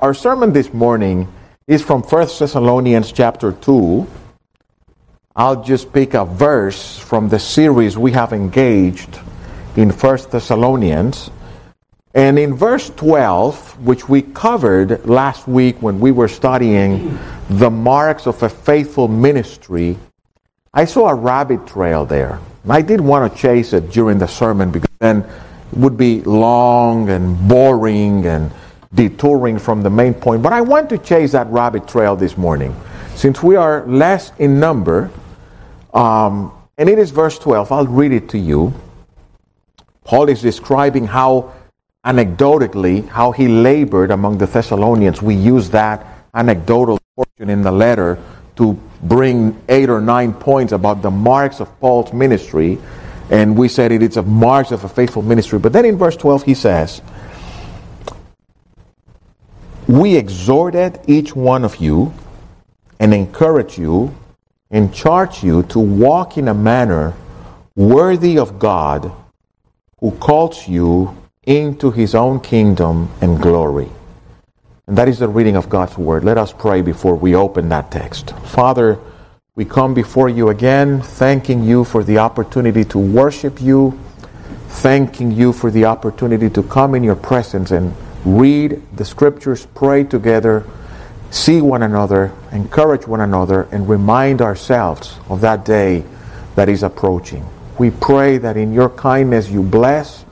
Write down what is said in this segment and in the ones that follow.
Our sermon this morning is from 1 Thessalonians chapter 2. I'll just pick a verse from the series we have engaged in 1 Thessalonians. And in verse 12, which we covered last week when we were studying the marks of a faithful ministry, I saw a rabbit trail there. I didn't want to chase it during the sermon because then it would be long and boring and detouring from the main point. But I want to chase that rabbit trail this morning. Since we are less in number, um, and it is verse 12, I'll read it to you. Paul is describing how anecdotally how he labored among the Thessalonians. We use that anecdotal portion in the letter to bring eight or nine points about the marks of Paul's ministry. And we said it, it's a marks of a faithful ministry. But then in verse 12 he says, We exhorted each one of you and encourage you and charge you to walk in a manner worthy of God who calls you into his own kingdom and glory. And that is the reading of God's word. Let us pray before we open that text. Father, we come before you again, thanking you for the opportunity to worship you, thanking you for the opportunity to come in your presence and read the scriptures, pray together, see one another, encourage one another, and remind ourselves of that day that is approaching. We pray that in your kindness you bless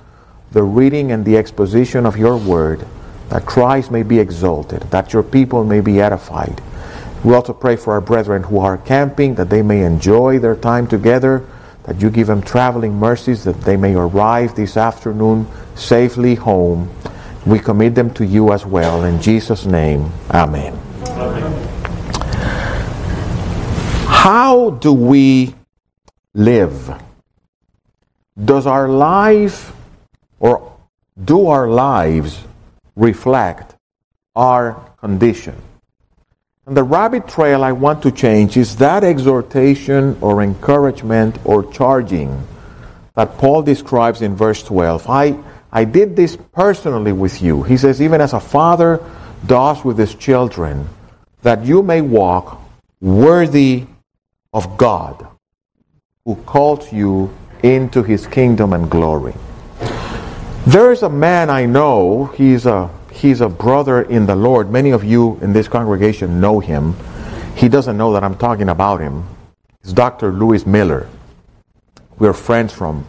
the reading and the exposition of your word, that Christ may be exalted, that your people may be edified. We also pray for our brethren who are camping, that they may enjoy their time together, that you give them traveling mercies, that they may arrive this afternoon safely home. We commit them to you as well. In Jesus' name, amen. amen. How do we live? Does our life or do our lives reflect our condition? And the rabbit trail I want to change is that exhortation or encouragement or charging that Paul describes in verse 12. I, I did this personally with you. He says, even as a father does with his children, that you may walk worthy of God who calls you into his kingdom and glory. There's a man I know, he's a, he's a brother in the Lord. Many of you in this congregation know him. He doesn't know that I'm talking about him. It's Dr. Lewis Miller. We're friends from,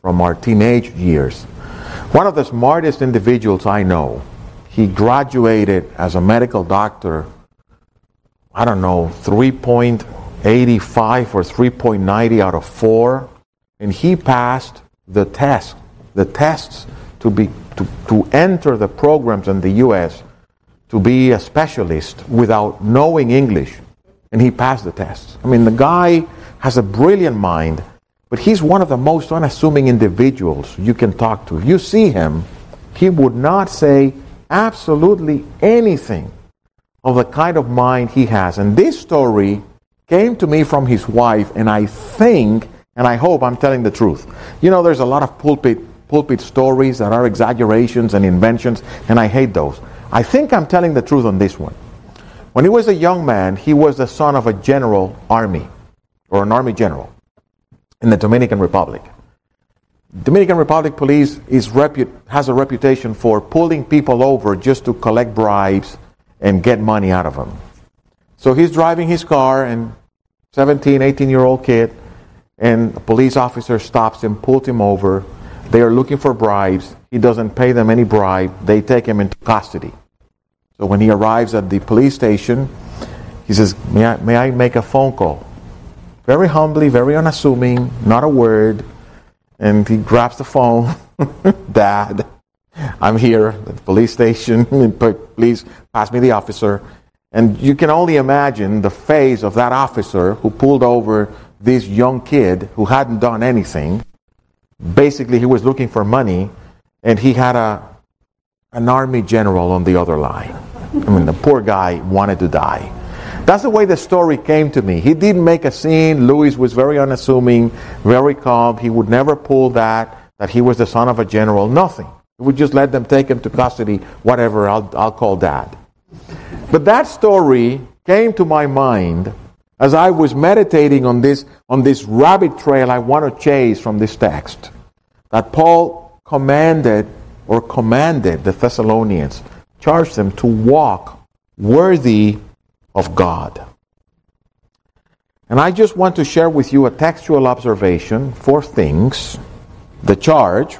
from our teenage years. One of the smartest individuals I know. He graduated as a medical doctor, I don't know, 3.85 or 3.90 out of 4. And he passed the test the tests to be to, to enter the programs in the US to be a specialist without knowing English. And he passed the tests. I mean, the guy has a brilliant mind, but he's one of the most unassuming individuals you can talk to. If you see him, he would not say absolutely anything of the kind of mind he has. And this story came to me from his wife, and I think and I hope I'm telling the truth. You know, there's a lot of pulpit pulpit stories that are exaggerations and inventions, and I hate those. I think I'm telling the truth on this one. When he was a young man, he was the son of a general army, or an army general, in the Dominican Republic. Dominican Republic police is repu- has a reputation for pulling people over just to collect bribes and get money out of them. So he's driving his car, and 17, 18 year old kid, and a police officer stops him, pulls him over, they are looking for bribes. He doesn't pay them any bribe. They take him into custody. So when he arrives at the police station, he says, May I, may I make a phone call? Very humbly, very unassuming, not a word. And he grabs the phone. Dad, I'm here at the police station. Please pass me the officer. And you can only imagine the face of that officer who pulled over this young kid who hadn't done anything basically he was looking for money and he had a an army general on the other line. I mean, the poor guy wanted to die. That's the way the story came to me. He didn't make a scene. Louis was very unassuming, very calm. He would never pull that, that he was the son of a general. Nothing. He would just let them take him to custody, whatever, I'll, I'll call dad. But that story came to my mind as I was meditating on this, on this rabbit trail I want to chase from this text. That Paul commanded or commanded the Thessalonians, charged them to walk worthy of God. And I just want to share with you a textual observation, four things. The charge,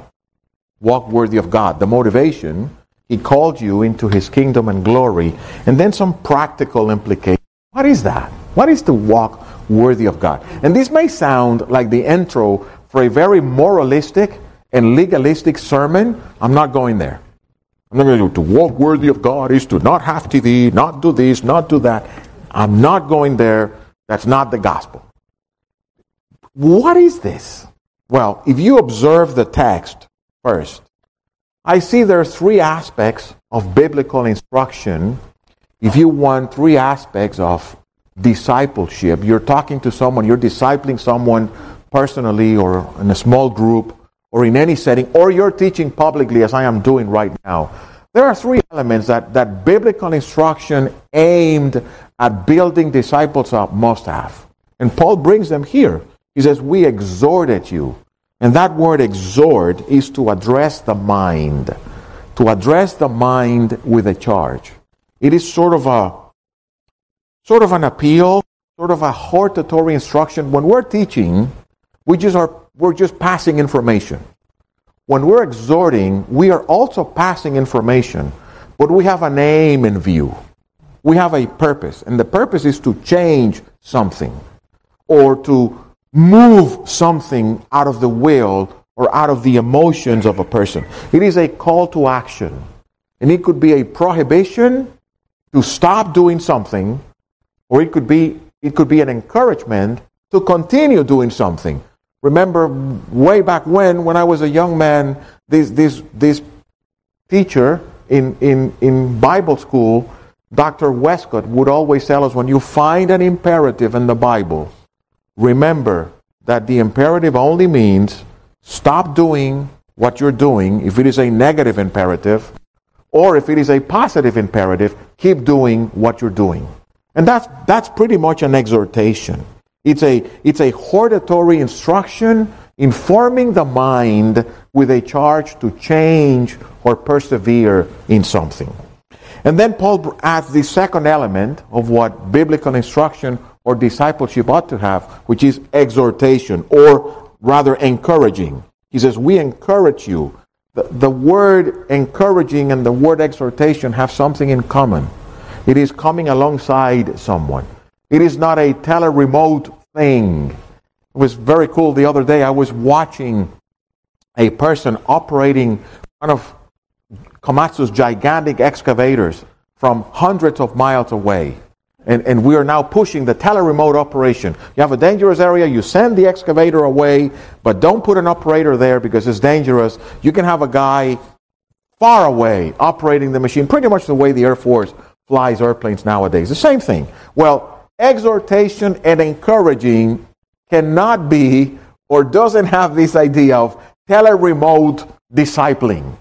walk worthy of God. The motivation, he called you into his kingdom and glory. And then some practical implications. What is that? What is to walk worthy of God? And this may sound like the intro for a very moralistic and legalistic sermon. I'm not going there. Going to, to walk worthy of God is to not have TV, not do this, not do that. I'm not going there. That's not the gospel. What is this? Well, if you observe the text first, I see there are three aspects of biblical instruction. If you want three aspects of discipleship, you're talking to someone, you're discipling someone personally or in a small group or in any setting, or you're teaching publicly as I am doing right now. There are three elements that, that biblical instruction aimed at building disciples up must have. And Paul brings them here. He says, We exhorted you. And that word exhort is to address the mind, to address the mind with a charge. It is sort of a sort of an appeal, sort of a hortatory instruction. When we're teaching, we just are we're just passing information. When we're exhorting, we are also passing information, but we have an aim in view. We have a purpose, and the purpose is to change something or to move something out of the will or out of the emotions of a person. It is a call to action. And it could be a prohibition to stop doing something, or it could be it could be an encouragement to continue doing something. Remember way back when, when I was a young man, this this this teacher in, in, in Bible school, Dr. Westcott, would always tell us when you find an imperative in the Bible, remember that the imperative only means stop doing what you're doing if it is a negative imperative, or if it is a positive imperative, keep doing what you're doing. And that's, that's pretty much an exhortation. It's a, it's a hortatory instruction informing the mind with a charge to change or persevere in something. And then Paul adds the second element of what biblical instruction or discipleship ought to have, which is exhortation, or rather encouraging. He says, We encourage you. The, the word encouraging and the word exhortation have something in common. It is coming alongside someone. It is not a teleremote thing. It was very cool the other day. I was watching a person operating one of Komatsu's gigantic excavators from hundreds of miles away. And, and we are now pushing the teleremote operation. You have a dangerous area, you send the excavator away, but don't put an operator there because it's dangerous. You can have a guy far away operating the machine, pretty much the way the Air Force flies airplanes nowadays. The same thing. Well, exhortation and encouraging cannot be or doesn't have this idea of teleremote discipling.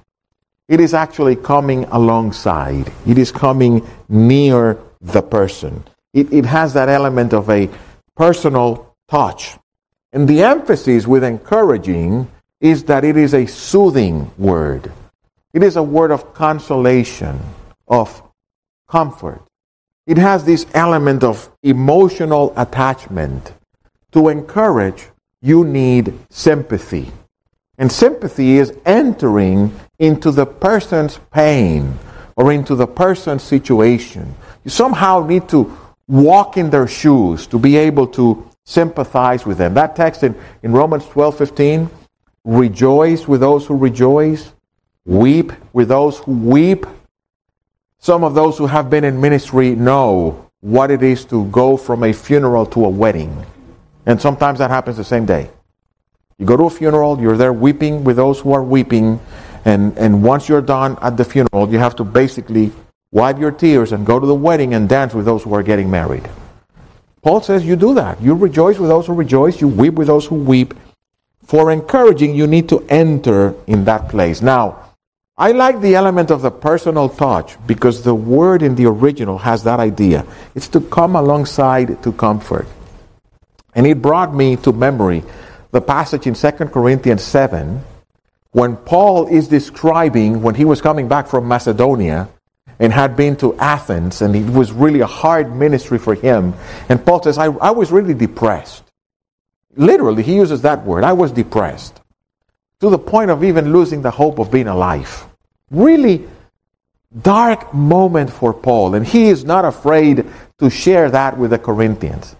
It is actually coming alongside, it is coming near the person. It, it has that element of a personal touch. And the emphasis with encouraging is that it is a soothing word. It is a word of consolation, of comfort. It has this element of emotional attachment. To encourage, you need sympathy. And sympathy is entering into the person's pain or into the person's situation. You somehow need to walk in their shoes to be able to sympathize with them. That text in, in Romans 12 15 rejoice with those who rejoice, weep with those who weep. Some of those who have been in ministry know what it is to go from a funeral to a wedding. And sometimes that happens the same day. You go to a funeral, you're there weeping with those who are weeping, and, and once you're done at the funeral, you have to basically wipe your tears and go to the wedding and dance with those who are getting married. Paul says you do that. You rejoice with those who rejoice, you weep with those who weep. For encouraging, you need to enter in that place. Now, I like the element of the personal touch because the word in the original has that idea. It's to come alongside to comfort. And it brought me to memory the passage in 2 Corinthians 7 when Paul is describing when he was coming back from Macedonia and had been to Athens, and it was really a hard ministry for him. And Paul says, I, I was really depressed. Literally, he uses that word. I was depressed to the point of even losing the hope of being alive. Really dark moment for Paul, and he is not afraid to share that with the Corinthians.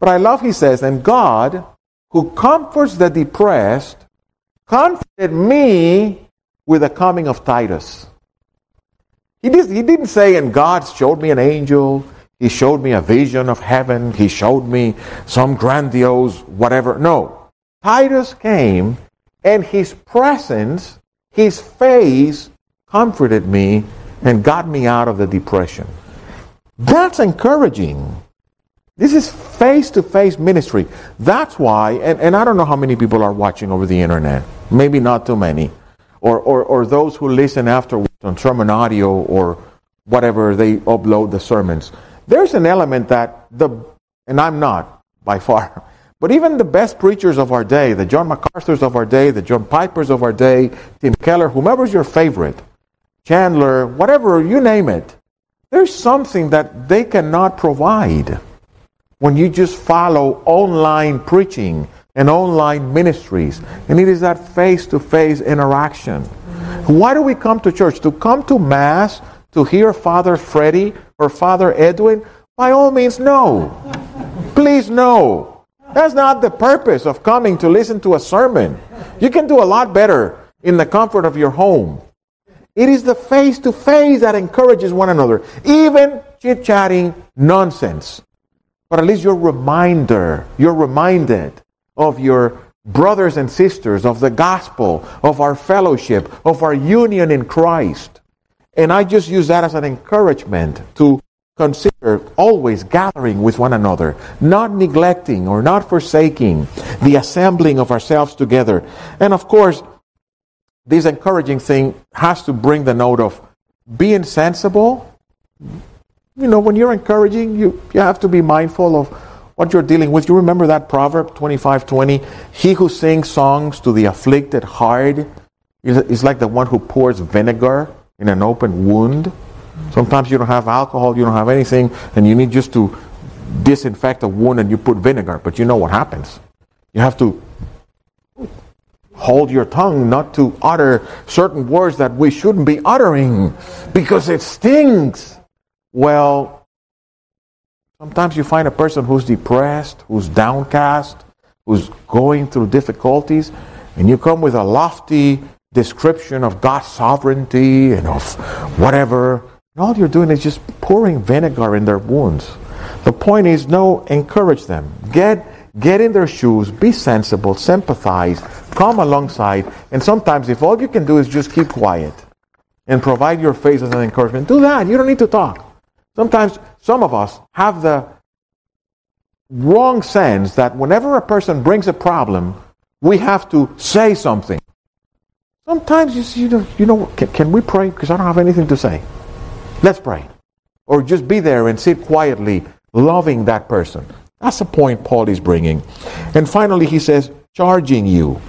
But I love, he says, and God, who comforts the depressed, comforted me with the coming of Titus. He, did, he didn't say, and God showed me an angel, he showed me a vision of heaven, he showed me some grandiose whatever. No. Titus came and his presence, his face, comforted me and got me out of the depression. That's encouraging. This is face to face ministry. That's why, and, and I don't know how many people are watching over the internet, maybe not too many, or, or, or those who listen afterwards on sermon audio or whatever they upload the sermons. There's an element that the, and I'm not by far, but even the best preachers of our day, the John MacArthur's of our day, the John Pipers of our day, Tim Keller, whomever's your favorite, Chandler, whatever, you name it, there's something that they cannot provide when you just follow online preaching and online ministries. And it is that face to face interaction. Why do we come to church? To come to Mass, to hear Father Freddy or Father Edwin? By all means, no. Please, no. That's not the purpose of coming to listen to a sermon. You can do a lot better in the comfort of your home. It is the face to face that encourages one another. Even chit chatting nonsense. But at least you're reminder, you're reminded of your brothers and sisters, of the gospel, of our fellowship, of our union in Christ. And I just use that as an encouragement to consider always gathering with one another, not neglecting or not forsaking the assembling of ourselves together. And of course, this encouraging thing has to bring the note of being sensible. You know, when you're encouraging, you, you have to be mindful of what you're dealing with. You remember that proverb 25:20, he who sings songs to the afflicted heart is like the one who pours vinegar in an open wound. Sometimes you don't have alcohol, you don't have anything, and you need just to disinfect a wound and you put vinegar. But you know what happens. You have to hold your tongue not to utter certain words that we shouldn't be uttering because it stings. Well, sometimes you find a person who's depressed, who's downcast, who's going through difficulties, and you come with a lofty description of God's sovereignty and of whatever and all you're doing is just pouring vinegar in their wounds. The point is, no, encourage them. Get, get in their shoes, be sensible, sympathize, come alongside, and sometimes if all you can do is just keep quiet and provide your face as an encouragement, do that. You don't need to talk. Sometimes some of us have the wrong sense that whenever a person brings a problem, we have to say something. Sometimes you, see, you know, you know can, can we pray? Because I don't have anything to say. Let's pray. Or just be there and sit quietly, loving that person. That's the point Paul is bringing. And finally, he says, charging you.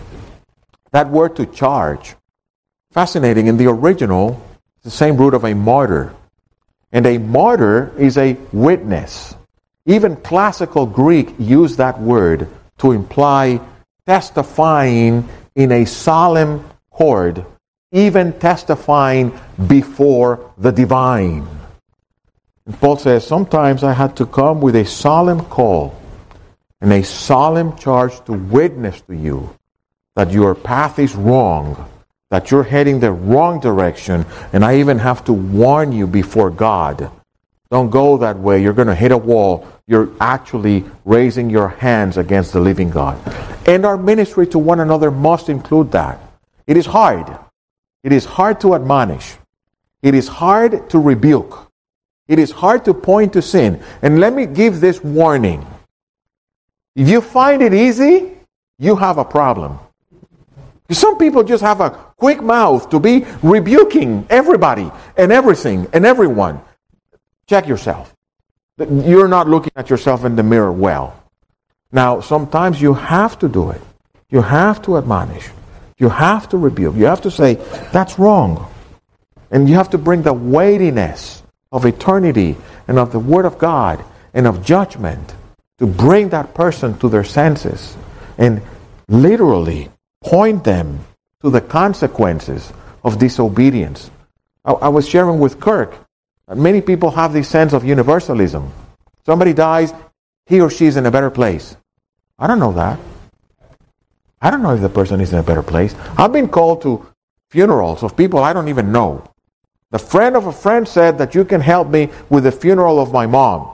That word to charge, fascinating. In the original, it's the same root of a martyr. And a martyr is a witness. Even classical Greek used that word to imply testifying in a solemn court even testifying before the divine. And Paul says, Sometimes I had to come with a solemn call and a solemn charge to witness to you that your path is wrong, that you're heading the wrong direction, and I even have to warn you before God. Don't go that way. You're going to hit a wall. You're actually raising your hands against the living God. And our ministry to one another must include that. It is hard. It is hard to admonish. It is hard to rebuke. It is hard to point to sin. And let me give this warning. If you find it easy, you have a problem. Some people just have a quick mouth to be rebuking everybody and everything and everyone. Check yourself. You're not looking at yourself in the mirror well. Now, sometimes you have to do it. You have to admonish. You have to rebuke. You have to say, that's wrong. And you have to bring the weightiness of eternity and of the Word of God and of judgment to bring that person to their senses and literally point them to the consequences of disobedience. I, I was sharing with Kirk many people have this sense of universalism. Somebody dies, he or she is in a better place. I don't know that. I don't know if the person is in a better place. I've been called to funerals of people I don't even know. The friend of a friend said that you can help me with the funeral of my mom.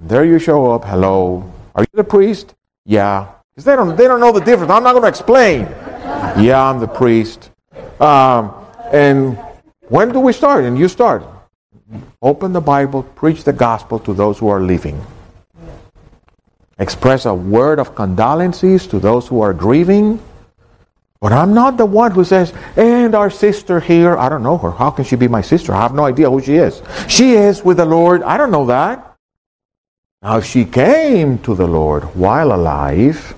And there you show up. Hello. Are you the priest? Yeah. Because they don't, they don't know the difference. I'm not going to explain. yeah, I'm the priest. Um, and when do we start? And you start. Open the Bible, preach the gospel to those who are leaving. Express a word of condolences to those who are grieving. But I'm not the one who says, and our sister here, I don't know her. How can she be my sister? I have no idea who she is. She is with the Lord. I don't know that. Now, if she came to the Lord while alive,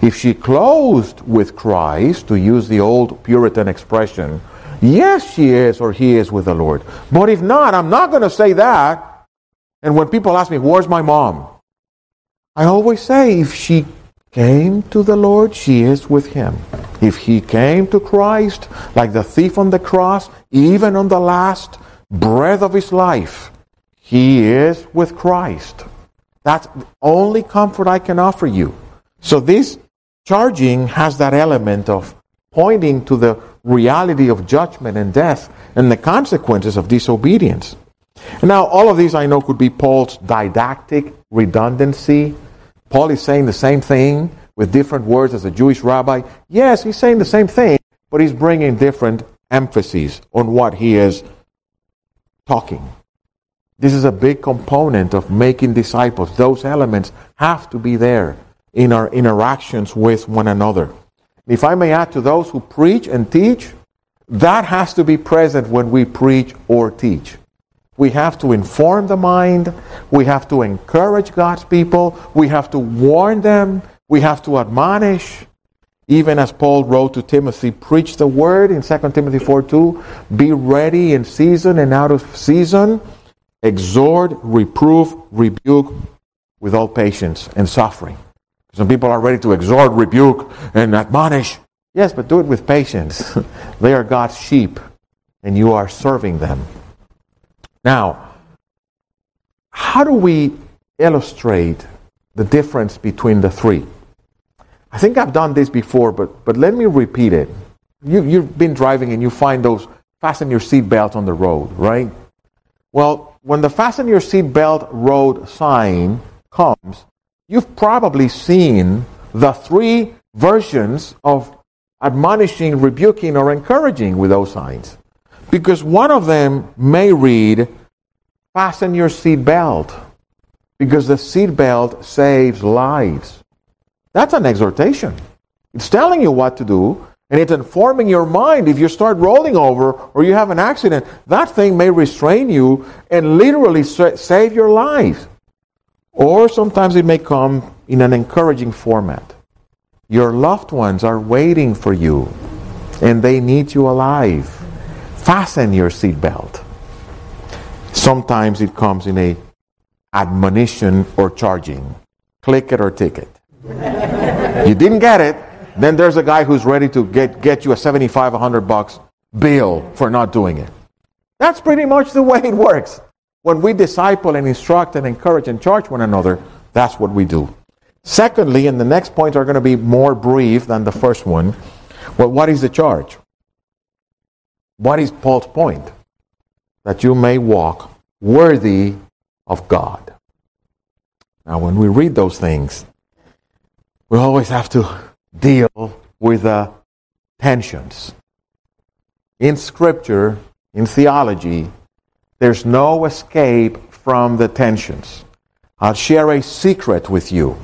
if she closed with Christ, to use the old Puritan expression, yes, she is or he is with the Lord. But if not, I'm not going to say that. And when people ask me, where's my mom? I always say, if she came to the Lord, she is with him. If he came to Christ, like the thief on the cross, even on the last breath of his life, he is with Christ. That's the only comfort I can offer you. So this charging has that element of pointing to the reality of judgment and death and the consequences of disobedience. Now all of these I know could be Paul's didactic redundancy Paul is saying the same thing with different words as a Jewish rabbi. Yes, he's saying the same thing, but he's bringing different emphases on what he is talking. This is a big component of making disciples. Those elements have to be there in our interactions with one another. If I may add to those who preach and teach, that has to be present when we preach or teach. We have to inform the mind. We have to encourage God's people. We have to warn them. We have to admonish. Even as Paul wrote to Timothy, preach the word in 2 Timothy 4 2. Be ready in season and out of season. Exhort, reprove, rebuke with all patience and suffering. Some people are ready to exhort, rebuke, and admonish. Yes, but do it with patience. they are God's sheep, and you are serving them. Now, how do we illustrate the difference between the three? I think I've done this before, but, but let me repeat it. You, you've been driving and you find those fasten your seatbelt on the road, right? Well, when the fasten your seatbelt road sign comes, you've probably seen the three versions of admonishing, rebuking, or encouraging with those signs. Because one of them may read, fasten your seatbelt, because the seatbelt saves lives. That's an exhortation. It's telling you what to do, and it's informing your mind. If you start rolling over or you have an accident, that thing may restrain you and literally save your life. Or sometimes it may come in an encouraging format. Your loved ones are waiting for you, and they need you alive fasten your seatbelt. Sometimes it comes in a admonition or charging. Click it or ticket. you didn't get it, then there's a guy who's ready to get, get you a 75, 100 bucks bill for not doing it. That's pretty much the way it works. When we disciple and instruct and encourage and charge one another, that's what we do. Secondly, and the next points are going to be more brief than the first one. Well, what is the charge? What is Paul's point? That you may walk worthy of God. Now, when we read those things, we always have to deal with the tensions. In Scripture, in theology, there's no escape from the tensions. I'll share a secret with you.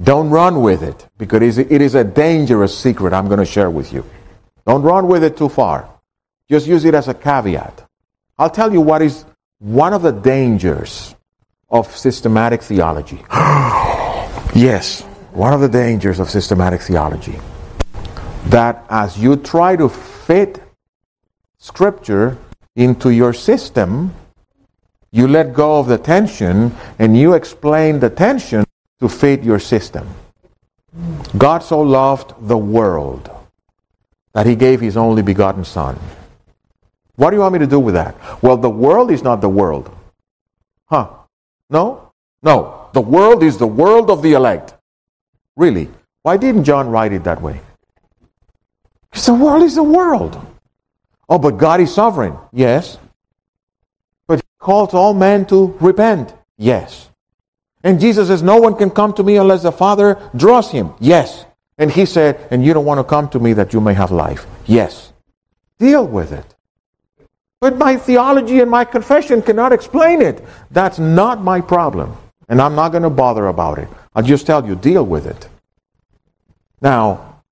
Don't run with it because it is a dangerous secret I'm going to share with you. Don't run with it too far. Just use it as a caveat. I'll tell you what is one of the dangers of systematic theology. yes, one of the dangers of systematic theology. That as you try to fit Scripture into your system, you let go of the tension and you explain the tension to fit your system. God so loved the world that he gave his only begotten Son. What do you want me to do with that? Well, the world is not the world. Huh? No? No. The world is the world of the elect. Really? Why didn't John write it that way? Because the world is the world. Oh, but God is sovereign. Yes. But he calls all men to repent. Yes. And Jesus says, No one can come to me unless the Father draws him. Yes. And he said, And you don't want to come to me that you may have life. Yes. Deal with it. But my theology and my confession cannot explain it. That's not my problem. And I'm not going to bother about it. I'll just tell you, deal with it. Now,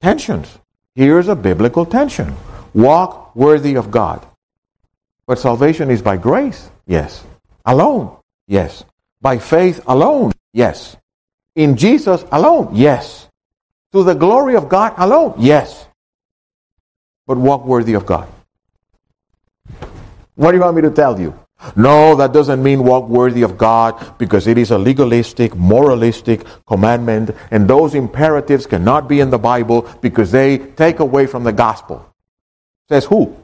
tensions. Here's a biblical tension walk worthy of God. But salvation is by grace? Yes. Alone? Yes. By faith alone? Yes. In Jesus alone? Yes. To the glory of God alone? Yes. But walk worthy of God. What do you want me to tell you? No, that doesn't mean walk worthy of God because it is a legalistic, moralistic commandment, and those imperatives cannot be in the Bible because they take away from the gospel. Says who?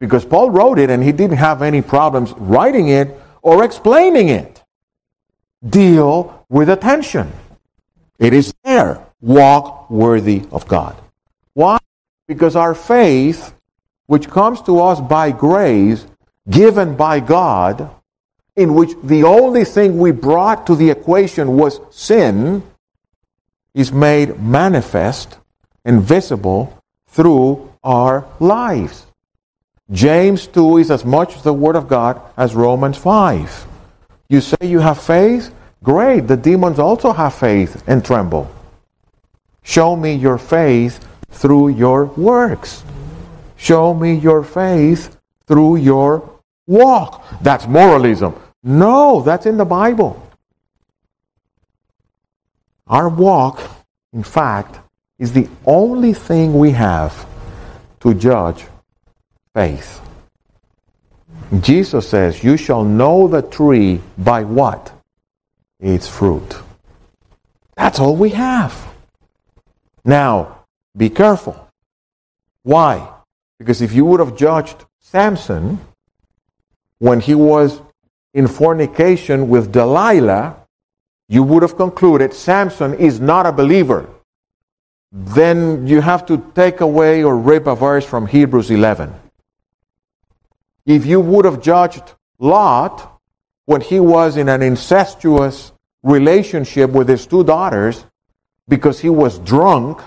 Because Paul wrote it and he didn't have any problems writing it or explaining it. Deal with attention. It is there. Walk worthy of God. Why? Because our faith which comes to us by grace, given by God, in which the only thing we brought to the equation was sin, is made manifest and visible through our lives. James 2 is as much the Word of God as Romans 5. You say you have faith? Great. The demons also have faith and tremble. Show me your faith through your works. Show me your faith through your walk. That's moralism. No, that's in the Bible. Our walk, in fact, is the only thing we have to judge faith. Jesus says, You shall know the tree by what? Its fruit. That's all we have. Now, be careful. Why? Because if you would have judged Samson when he was in fornication with Delilah, you would have concluded Samson is not a believer. Then you have to take away or rip a verse from Hebrews 11. If you would have judged Lot when he was in an incestuous relationship with his two daughters because he was drunk,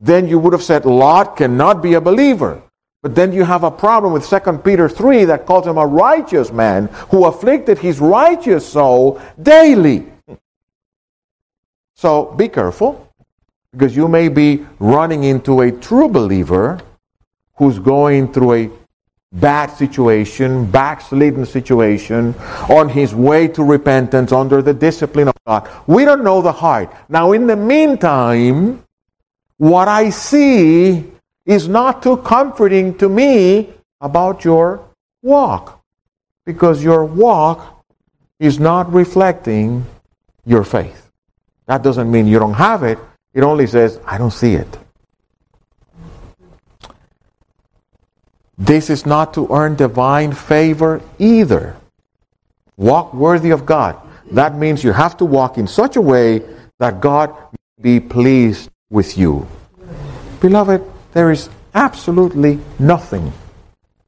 then you would have said Lot cannot be a believer. But then you have a problem with 2 Peter 3 that calls him a righteous man who afflicted his righteous soul daily. So be careful because you may be running into a true believer who's going through a bad situation, backslidden situation, on his way to repentance under the discipline of God. We don't know the heart. Now, in the meantime, what I see is not too comforting to me about your walk because your walk is not reflecting your faith. That doesn't mean you don't have it, it only says, I don't see it. This is not to earn divine favor either. Walk worthy of God. That means you have to walk in such a way that God be pleased with you. Beloved, there is absolutely nothing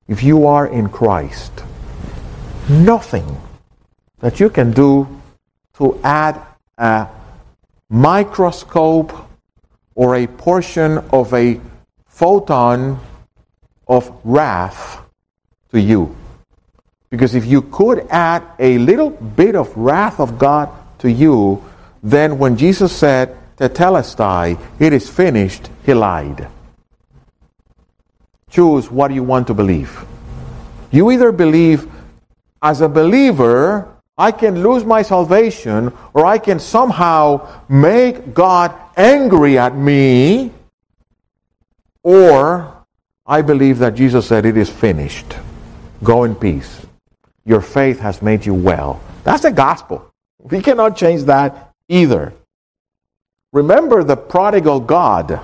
if you are in Christ. Nothing that you can do to add a microscope or a portion of a photon of wrath to you. Because if you could add a little bit of wrath of God to you, then when Jesus said, Tetelestai, it is finished, he lied. Choose what you want to believe. You either believe, as a believer, I can lose my salvation, or I can somehow make God angry at me, or I believe that Jesus said, It is finished. Go in peace. Your faith has made you well. That's the gospel. We cannot change that either. Remember the prodigal God.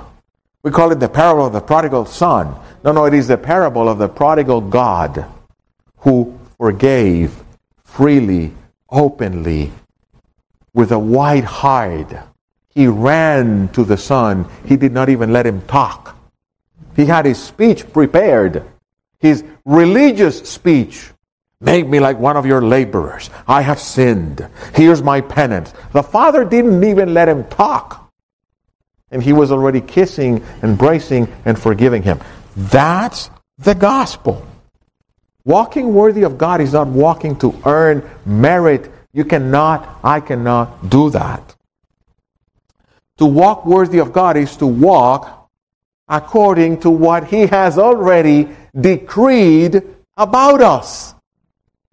We call it the parable of the prodigal son. No, no, it is the parable of the prodigal God who forgave freely, openly, with a wide heart. He ran to the son. He did not even let him talk. He had his speech prepared, his religious speech. Make me like one of your laborers. I have sinned. Here's my penance. The father didn't even let him talk. And he was already kissing, embracing, and forgiving him. That's the gospel. Walking worthy of God is not walking to earn merit. You cannot, I cannot do that. To walk worthy of God is to walk according to what He has already decreed about us.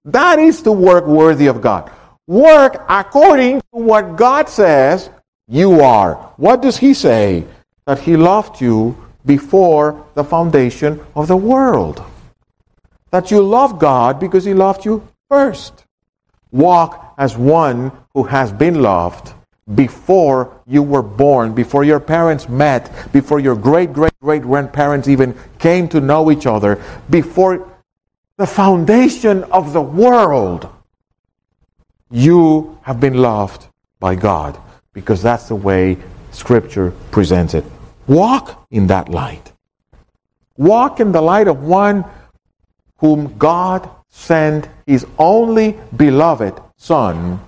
That is to work worthy of God. Work according to what God says you are. What does He say? That He loved you before the foundation of the world. That you love God because He loved you first. Walk as one who has been loved before you were born, before your parents met, before your great great great grandparents even came to know each other, before the foundation of the world, you have been loved by God because that's the way Scripture presents it. Walk in that light. Walk in the light of one whom God sent his only beloved Son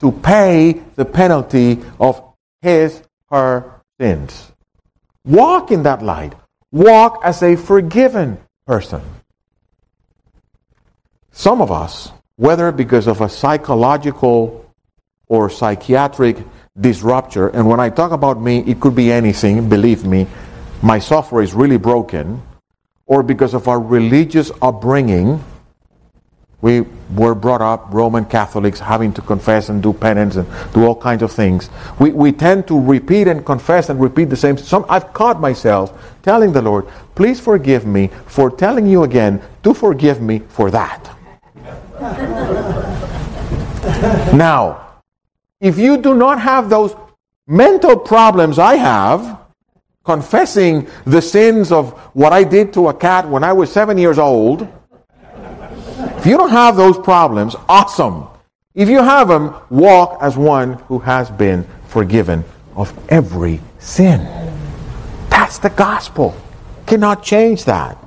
to pay the penalty of his, her sins. Walk in that light. Walk as a forgiven person. Some of us, whether because of a psychological or psychiatric disruptor, and when I talk about me, it could be anything, believe me, my software is really broken, or because of our religious upbringing, we were brought up Roman Catholics having to confess and do penance and do all kinds of things. We, we tend to repeat and confess and repeat the same. Some, I've caught myself telling the Lord, please forgive me for telling you again to forgive me for that. Now, if you do not have those mental problems I have, confessing the sins of what I did to a cat when I was seven years old, if you don't have those problems, awesome. If you have them, walk as one who has been forgiven of every sin. That's the gospel. Cannot change that.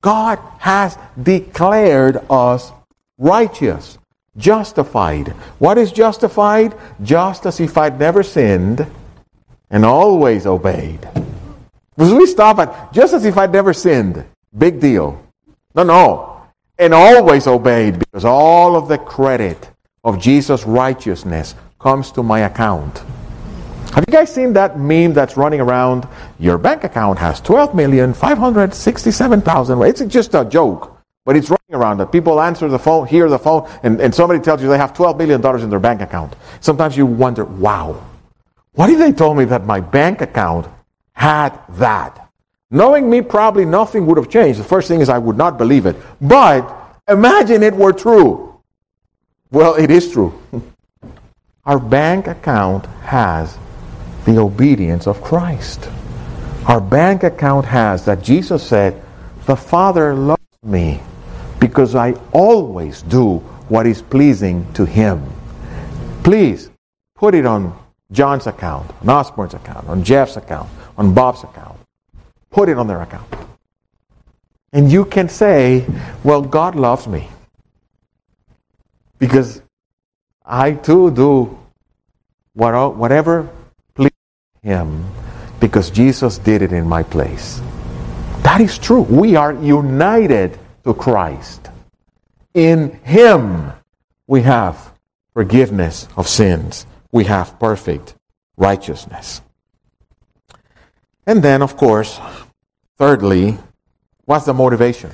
God has declared us righteous, justified. What is justified? Just as if I'd never sinned and always obeyed. Because we stop at just as if I'd never sinned. Big deal. No, no. And always obeyed because all of the credit of Jesus' righteousness comes to my account. Have you guys seen that meme that's running around? Your bank account has 12,567,000. It's just a joke. But it's around that people answer the phone, hear the phone, and, and somebody tells you they have $12 million in their bank account. Sometimes you wonder, wow, what if they told me that my bank account had that? Knowing me, probably nothing would have changed. The first thing is I would not believe it. But imagine it were true. Well, it is true. Our bank account has the obedience of Christ. Our bank account has that Jesus said, The Father loves me because I always do what is pleasing to Him. Please put it on John's account, on Osborne's account, on Jeff's account, on Bob's account. Put it on their account. And you can say, Well, God loves me. Because I too do whatever pleases Him because Jesus did it in my place. That is true. We are united to Christ. In Him we have forgiveness of sins. We have perfect righteousness. And then, of course, thirdly, what's the motivation?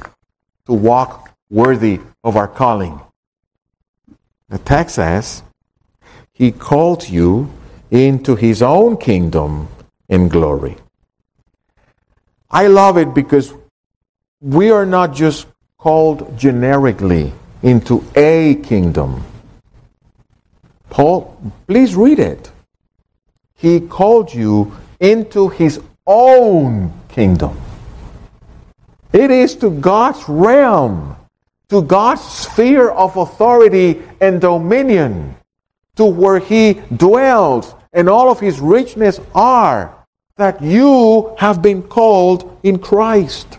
To walk worthy of our calling. The text says, He called you into His own kingdom in glory. I love it because we are not just called generically into a kingdom. Paul, please read it. He called you into his own kingdom. It is to God's realm, to God's sphere of authority and dominion, to where he dwells and all of his richness are, that you have been called in Christ.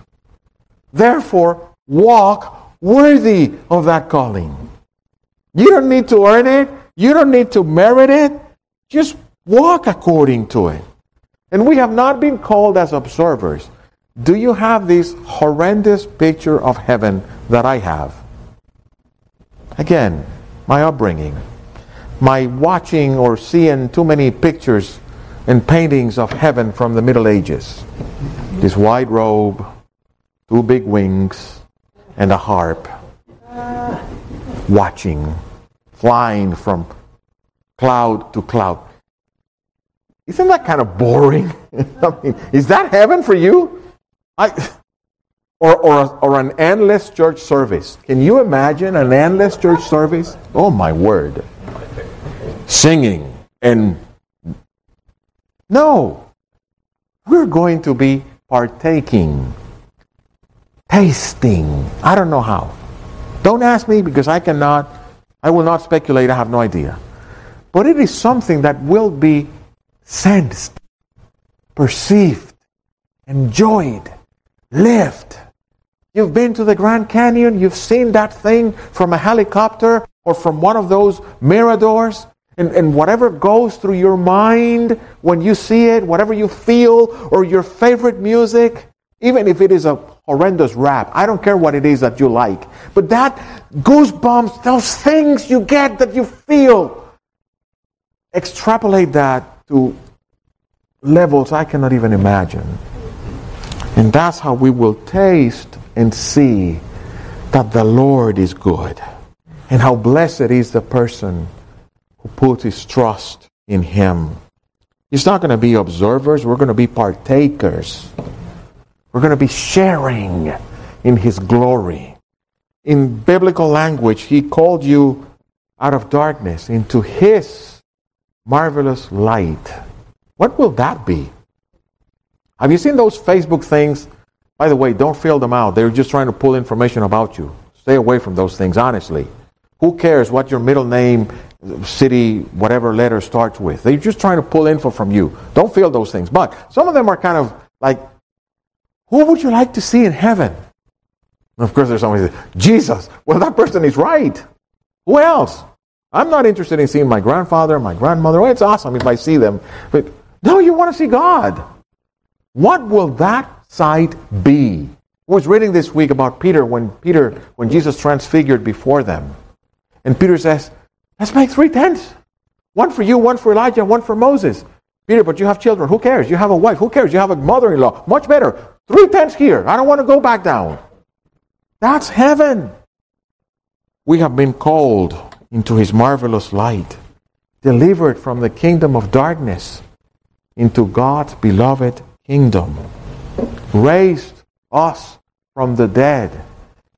Therefore, walk worthy of that calling. You don't need to earn it. You don't need to merit it. Just walk according to it. And we have not been called as observers. Do you have this horrendous picture of heaven that I have? Again, my upbringing, my watching or seeing too many pictures and paintings of heaven from the Middle Ages. This white robe, two big wings, and a harp, watching, flying from cloud to cloud. Isn't that kind of boring? I mean, is that heaven for you? I, or, or, or an endless church service. Can you imagine an endless church service? Oh, my word. Singing and. No. We're going to be partaking, tasting. I don't know how. Don't ask me because I cannot, I will not speculate. I have no idea. But it is something that will be sensed, perceived, enjoyed, lived. You've been to the Grand Canyon, you've seen that thing from a helicopter or from one of those miradors, and, and whatever goes through your mind when you see it, whatever you feel, or your favorite music, even if it is a horrendous rap, I don't care what it is that you like, but that goosebumps, those things you get that you feel, extrapolate that to levels I cannot even imagine. And that's how we will taste and see that the Lord is good. And how blessed is the person who puts his trust in him. He's not going to be observers, we're going to be partakers. We're going to be sharing in his glory. In biblical language, he called you out of darkness into his marvelous light. What will that be? Have you seen those Facebook things? By the way, don't fill them out. They're just trying to pull information about you. Stay away from those things, honestly. Who cares what your middle name, city, whatever letter starts with? They're just trying to pull info from you. Don't fill those things. But some of them are kind of like, who would you like to see in heaven? And of course, there's somebody says, Jesus. Well, that person is right. Who else? I'm not interested in seeing my grandfather, my grandmother. Oh, it's awesome if I see them. But no, you want to see God. What will that sight be? I was reading this week about Peter when Peter, when Jesus transfigured before them. And Peter says, Let's make three tents. One for you, one for Elijah, one for Moses. Peter, but you have children. Who cares? You have a wife. Who cares? You have a mother in law. Much better. Three tents here. I don't want to go back down. That's heaven. We have been called into his marvelous light, delivered from the kingdom of darkness into God's beloved kingdom, raised us from the dead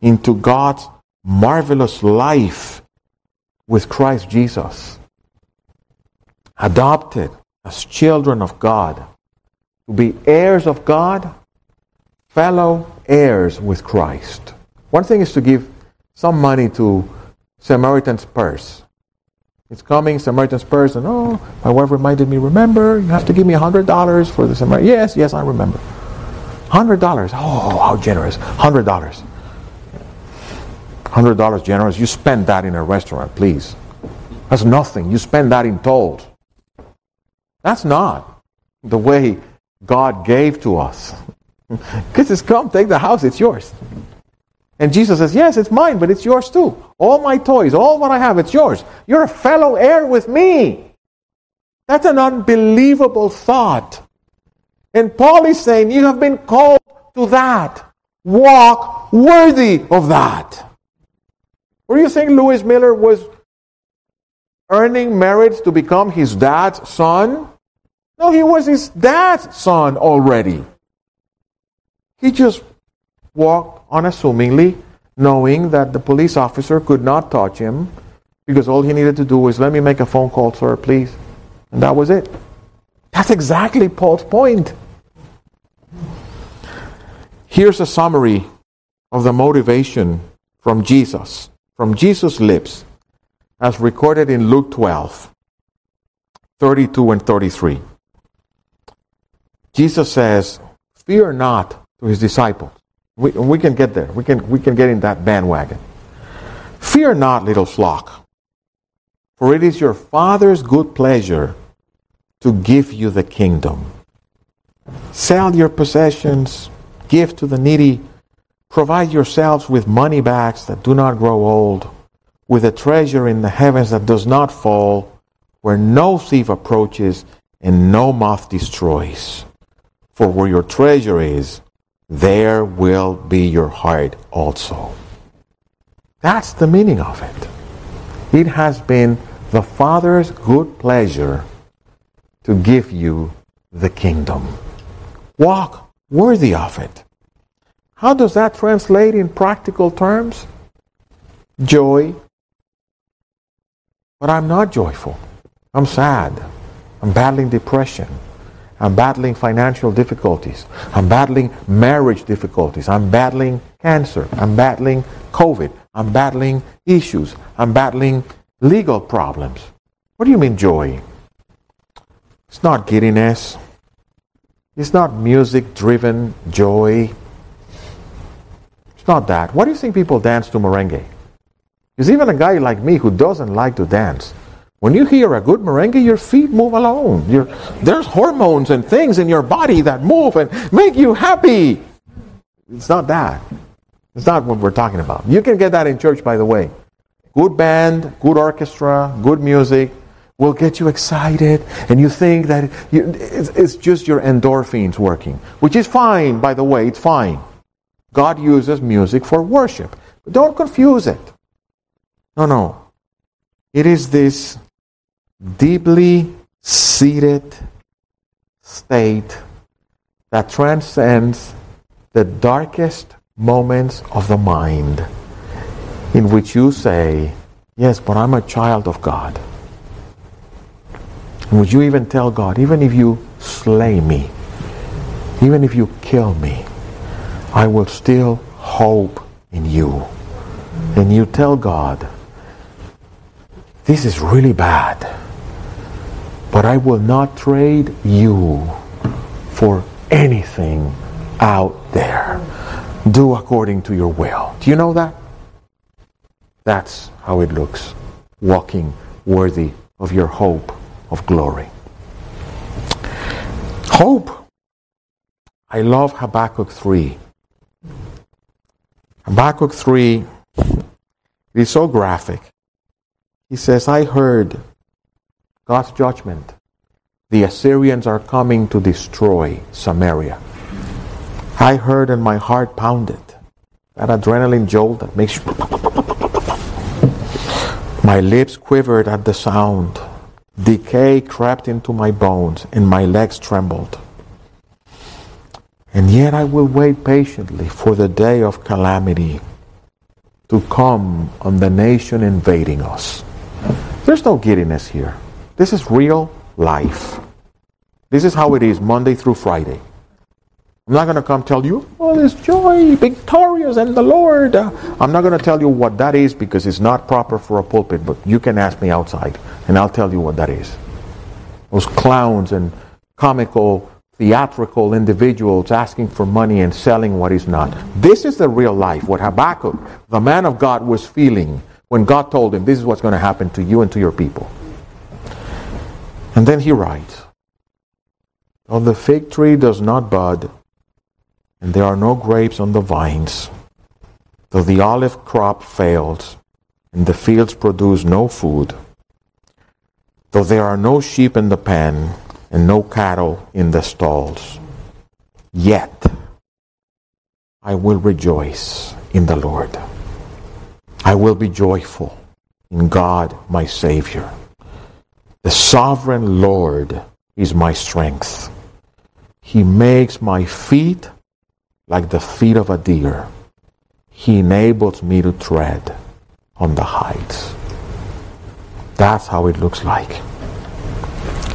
into God's marvelous life with Christ Jesus, adopted as children of God, to be heirs of God, fellow heirs with Christ. One thing is to give some money to Samaritan's purse. It's coming, Samaritan's purse, and oh, my wife reminded me, remember, you have to give me $100 for the Samaritan. Yes, yes, I remember. $100. Oh, how generous. $100. $100 generous. You spend that in a restaurant, please. That's nothing. You spend that in tolls. That's not the way God gave to us. Because it's come, take the house, it's yours. And Jesus says, Yes, it's mine, but it's yours too. All my toys, all what I have, it's yours. You're a fellow heir with me. That's an unbelievable thought. And Paul is saying, You have been called to that. Walk worthy of that. Were you saying Lewis Miller was earning merit to become his dad's son? No, he was his dad's son already. He just walked unassumingly, knowing that the police officer could not touch him because all he needed to do was, let me make a phone call, sir, please. And that was it. That's exactly Paul's point. Here's a summary of the motivation from Jesus, from Jesus' lips, as recorded in Luke 12, 32 and 33. Jesus says, Fear not to his disciples. We, we can get there. We can, we can get in that bandwagon. Fear not, little flock, for it is your Father's good pleasure to give you the kingdom. Sell your possessions, give to the needy, provide yourselves with money bags that do not grow old, with a treasure in the heavens that does not fall, where no thief approaches and no moth destroys. For where your treasure is, there will be your heart also. That's the meaning of it. It has been the Father's good pleasure to give you the kingdom. Walk worthy of it. How does that translate in practical terms? Joy. But I'm not joyful. I'm sad. I'm battling depression. I'm battling financial difficulties. I'm battling marriage difficulties. I'm battling cancer. I'm battling COVID. I'm battling issues. I'm battling legal problems. What do you mean joy? It's not giddiness. It's not music driven joy. It's not that. Why do you think people dance to merengue? There's even a guy like me who doesn't like to dance, when you hear a good merengue, your feet move alone. You're, there's hormones and things in your body that move and make you happy. It's not that. It's not what we're talking about. You can get that in church, by the way. Good band, good orchestra, good music will get you excited, and you think that you, it's, it's just your endorphins working, which is fine, by the way, it's fine. God uses music for worship. But don't confuse it. No, no. It is this deeply seated state that transcends the darkest moments of the mind in which you say, Yes, but I'm a child of God. And would you even tell God, even if you slay me, even if you kill me, I will still hope in you. And you tell God, this is really bad but I will not trade you for anything out there. Do according to your will. Do you know that? That's how it looks, walking worthy of your hope of glory. Hope. I love Habakkuk 3. Habakkuk 3 is so graphic. He says, I heard God's judgment. The Assyrians are coming to destroy Samaria. I heard and my heart pounded. That adrenaline jolt that makes you. My lips quivered at the sound. Decay crept into my bones and my legs trembled. And yet I will wait patiently for the day of calamity to come on the nation invading us. There's no giddiness here. This is real life. This is how it is Monday through Friday. I'm not going to come tell you, oh, there's joy, victorious, and the Lord. Uh, I'm not going to tell you what that is because it's not proper for a pulpit, but you can ask me outside and I'll tell you what that is. Those clowns and comical, theatrical individuals asking for money and selling what is not. This is the real life, what Habakkuk, the man of God, was feeling when God told him, This is what's going to happen to you and to your people. And then he writes, Though the fig tree does not bud, and there are no grapes on the vines, though the olive crop fails and the fields produce no food, though there are no sheep in the pen and no cattle in the stalls, yet I will rejoice in the Lord. I will be joyful in God my Savior. The sovereign Lord is my strength. He makes my feet like the feet of a deer. He enables me to tread on the heights. That's how it looks like.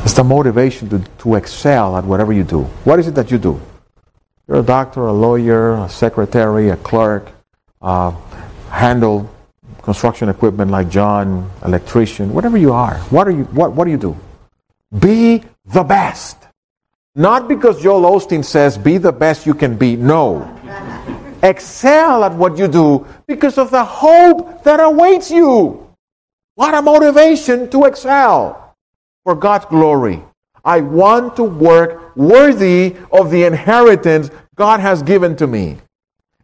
It's the motivation to, to excel at whatever you do. What is it that you do? You're a doctor, a lawyer, a secretary, a clerk, uh, handle construction equipment like John, electrician, whatever you are. What are you what, what do you do? Be the best. Not because Joel Osteen says be the best you can be. No. Excel at what you do because of the hope that awaits you. What a motivation to excel for God's glory. I want to work worthy of the inheritance God has given to me.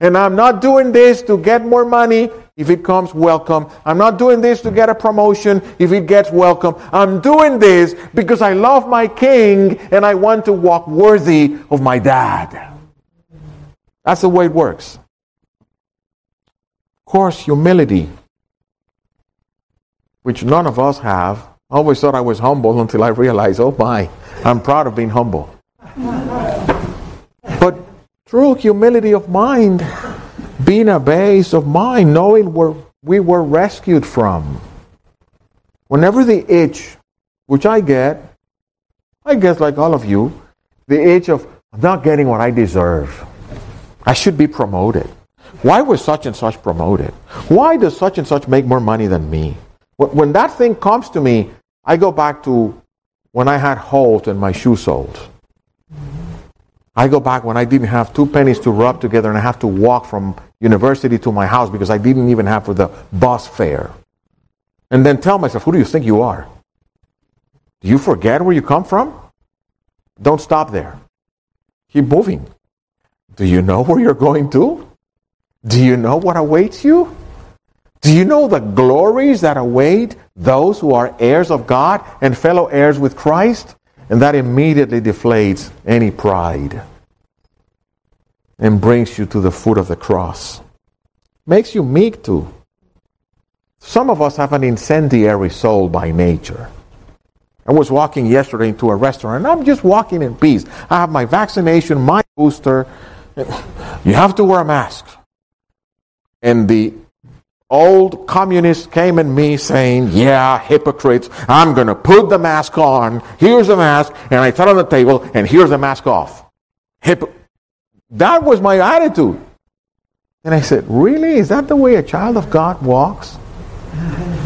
And I'm not doing this to get more money. If it comes, welcome. I'm not doing this to get a promotion. If it gets, welcome. I'm doing this because I love my king and I want to walk worthy of my dad. That's the way it works. Of course, humility, which none of us have. I always thought I was humble until I realized, oh my, I'm proud of being humble. But True humility of mind, being a base of mind, knowing where we were rescued from. Whenever the itch, which I get, I guess like all of you, the itch of I'm not getting what I deserve. I should be promoted. Why was such and such promoted? Why does such and such make more money than me? When that thing comes to me, I go back to when I had holes in my shoe soles. I go back when I didn't have two pennies to rub together and I have to walk from university to my house because I didn't even have for the bus fare. And then tell myself, who do you think you are? Do you forget where you come from? Don't stop there. Keep moving. Do you know where you're going to? Do you know what awaits you? Do you know the glories that await those who are heirs of God and fellow heirs with Christ? And that immediately deflates any pride and brings you to the foot of the cross. Makes you meek too. Some of us have an incendiary soul by nature. I was walking yesterday into a restaurant and I'm just walking in peace. I have my vaccination, my booster. You have to wear a mask. And the old communists came at me saying, Yeah, hypocrites, I'm going to put the mask on. Here's the mask. And I sat on the table, and here's the mask off. Hip- that was my attitude. And I said, Really? Is that the way a child of God walks?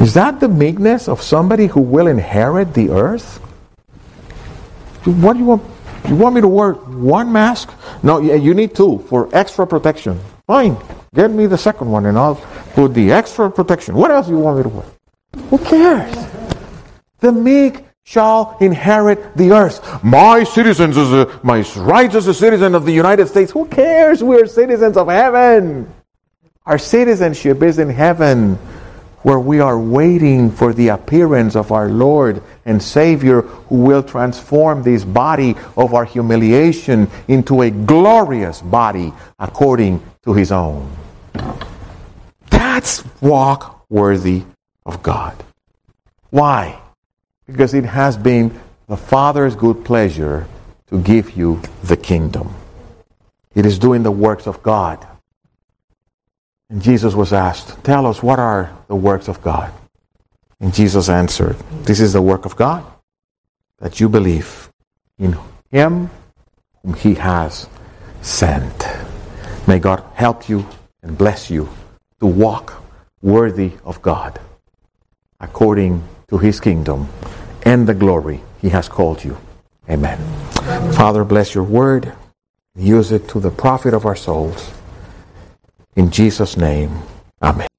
Is that the meekness of somebody who will inherit the earth? What do you want? You want me to wear one mask? No, you need two for extra protection. Fine. Get me the second one and I'll put the extra protection. What else do you want me to wear? Who cares? The meek shall inherit the earth. My citizens, as a, my rights as a citizen of the United States. Who cares? We're citizens of heaven. Our citizenship is in heaven, where we are waiting for the appearance of our Lord and Savior, who will transform this body of our humiliation into a glorious body according to his own. That's walk worthy of God. Why? Because it has been the Father's good pleasure to give you the kingdom. It is doing the works of God. And Jesus was asked, Tell us, what are the works of God? And Jesus answered, This is the work of God, that you believe in Him whom He has sent. May God help you and bless you to walk worthy of God according to his kingdom and the glory he has called you. Amen. Father, bless your word. Use it to the profit of our souls. In Jesus' name, amen.